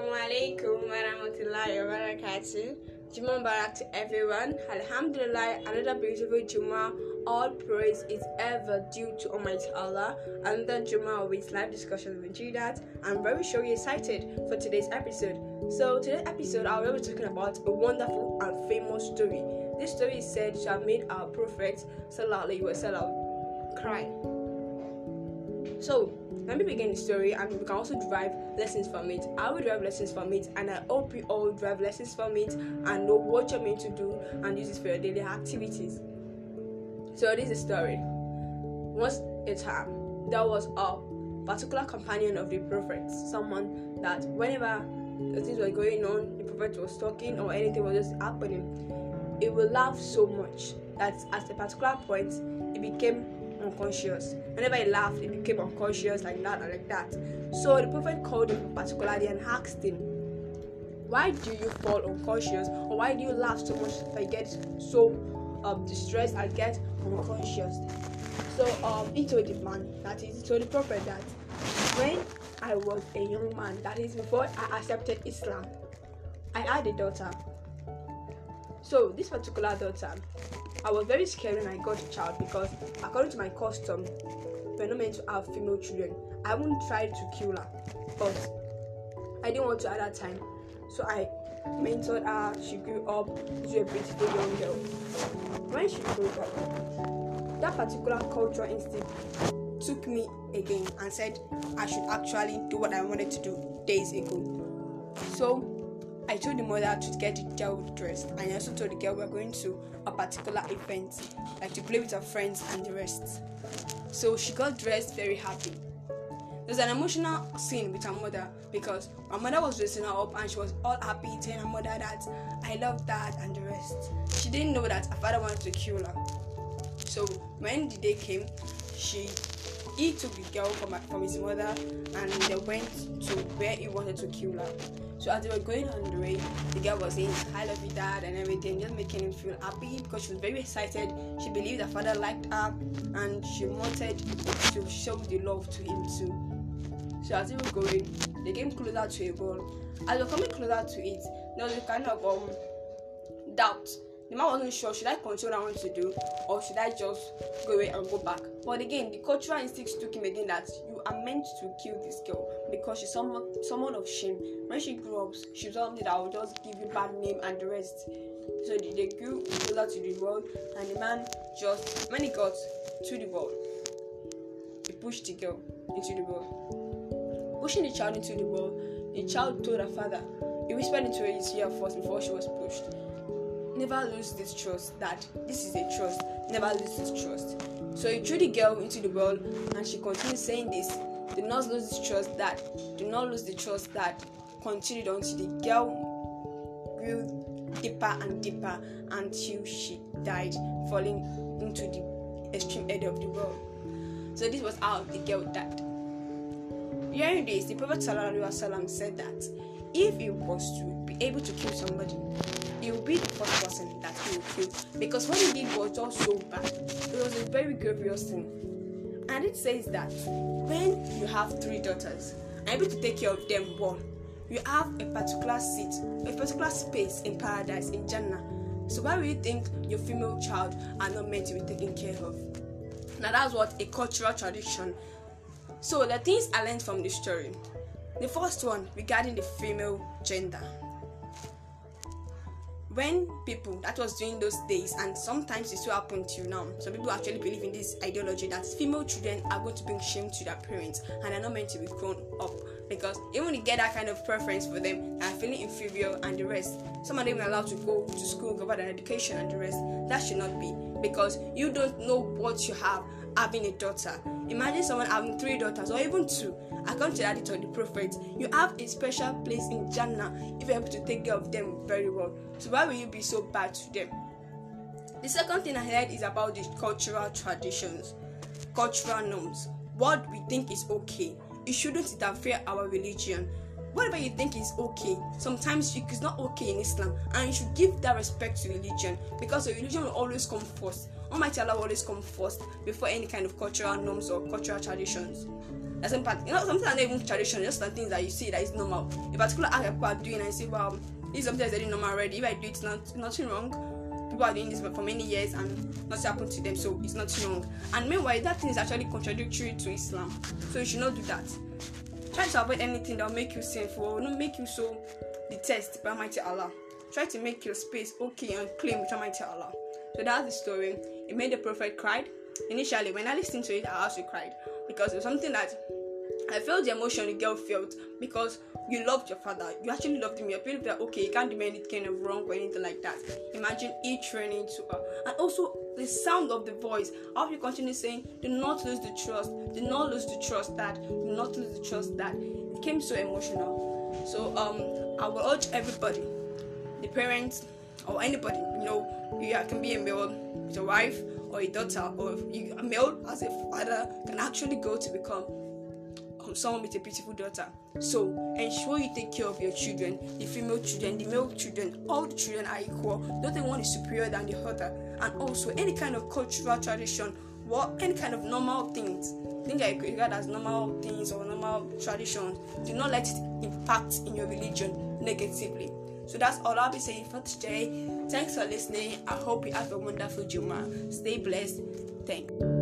Assalamu alaikum warahmatullahi wabarakatuh. Juma Barak to everyone. Alhamdulillah, another beautiful Juma. All praise is ever due to Almighty Allah. Another Juma with live discussions with Jidat. I'm very sure you're excited for today's episode. So, today's episode, I will be talking about a wonderful and famous story. This story is said to have made our Prophet Sallallahu Alaihi Wasallam cry. So, let me begin the story and we can also derive lessons from it. I will derive lessons from it and I hope you all derive lessons from it and know what you're meant to do and use it for your daily activities. So this is the story. Once a time there was a particular companion of the prophet, someone that whenever things were going on, the prophet was talking or anything was just happening, it would laugh so much that at a particular point it became unconscious. Whenever he laughed, he became unconscious like that and like that. So the prophet called him particularly and asked him, Why do you fall unconscious? Or why do you laugh so much that you get so um, distressed and get unconscious? So um, he told the man, that is, he told the prophet that when I was a young man, that is before I accepted Islam, I had a daughter. So this particular daughter, I was very scared when I got a child because according to my custom, we're not meant to have female children. I wouldn't try to kill her, but I didn't want to at that time. So I mentored her. She grew up to a beautiful young girl. When she grew up, that particular cultural instinct took me again and said I should actually do what I wanted to do days ago. So I told the mother to get the girl dressed, and I also told the girl we're going to a particular event, like to play with her friends and the rest. So she got dressed very happy. There's an emotional scene with her mother because my mother was dressing her up and she was all happy telling her mother that I love that and the rest. She didn't know that her father wanted to kill her. So when the day came, she he took the girl from, from his mother and they went to where he wanted to kill her. So as they were going on the way, the girl was saying, I love you dad and everything, just making him feel happy because she was very excited. She believed her father liked her and she wanted to show the love to him too. So as they were going, they came closer to a ball. As they were coming closer to it, there was a kind of um doubt the man wasn't sure should I continue what I want to do or should I just go away and go back. But again, the cultural instincts took him again that you are meant to kill this girl because she's someone someone of shame. When she grew up, she was something that will just give you bad name and the rest. So they grew closer to the wall and the man just when he got to the wall, he pushed the girl into the wall. Pushing the child into the wall, the child told her father. He whispered into his ear first before she was pushed never lose this trust that this is a trust. Never lose this trust. So he threw the girl into the well and she continued saying this. Do not lose this trust that do not lose the trust that continued until the girl grew deeper and deeper until she died falling into the extreme edge of the well so this was how the girl died. Hearing this the prophet said that if he was to be able to kill somebody will be the first person that he will kill because what he did was just so bad. It was a very grievous thing. And it says that when you have three daughters and able to take care of them well, you have a particular seat, a particular space in paradise in Jannah. So why would you think your female child are not meant to be taken care of? Now that's what a cultural tradition. So the things I learned from this story. The first one regarding the female gender when people that was during those days and sometimes it still happen till now some people actually believe in this ideology that female children are going to bring shame to their parents and are not meant to be grown up. Because even you get that kind of preference for them they are feeling inferior and the rest. Some are not even allowed to go to school go about their education and the rest. That should not be. Because you don't know what you have having a daughter. Imagine someone having three daughters or even two. According to the hadith of the prophet. You have a special place in jannah if you're able to take care of them very well. So why will you be so bad to them? The second thing i heard is about the cultural traditions cultural norms. What we think is okay. It shouldn't interfere our religion whatever you think is okay sometimes it's not okay in islam and you should give that respect to religion because the religion will always come first almighty allah will always come first before any kind of cultural norms or cultural traditions That's some part, you know, something not even tradition, just some things that you see that is normal. A particular act that people are doing and say, wow, this is something that's already normal already. If I do it, it's not nothing wrong. People are doing this for many years and nothing happened to them, so it's nothing wrong. And meanwhile, that thing is actually contradictory to Islam, so you should not do that. Try to avoid anything that will make you sinful or not make you so detest by Almighty Allah. Try to make your space okay and clean with Almighty Allah. So that's the story. It made the prophet cried. Initially, when I listened to it, I also cried because it was something that I felt the emotion the girl felt because you loved your father. You actually loved him. You feel that okay, you can't do any kind of wrong or anything like that. Imagine it training to her, and also the sound of the voice. How you continue saying, "Do not lose the trust. Do not lose the trust that. Do not lose the trust that." It came so emotional. So um, I will urge everybody, the parents or anybody, you know, you can be a male with a wife or a daughter, or you, a male as a father can actually go to become someone with a beautiful daughter. So ensure you take care of your children, the female children, the male children, all the children are equal. Don't one is superior than the other. And also any kind of cultural tradition, what any kind of normal things, things think I regard as normal things or normal traditions, do not let it impact in your religion negatively. So that's all I'll be saying for today. Thanks for listening. I hope you have a wonderful Juma. Stay blessed. Thanks.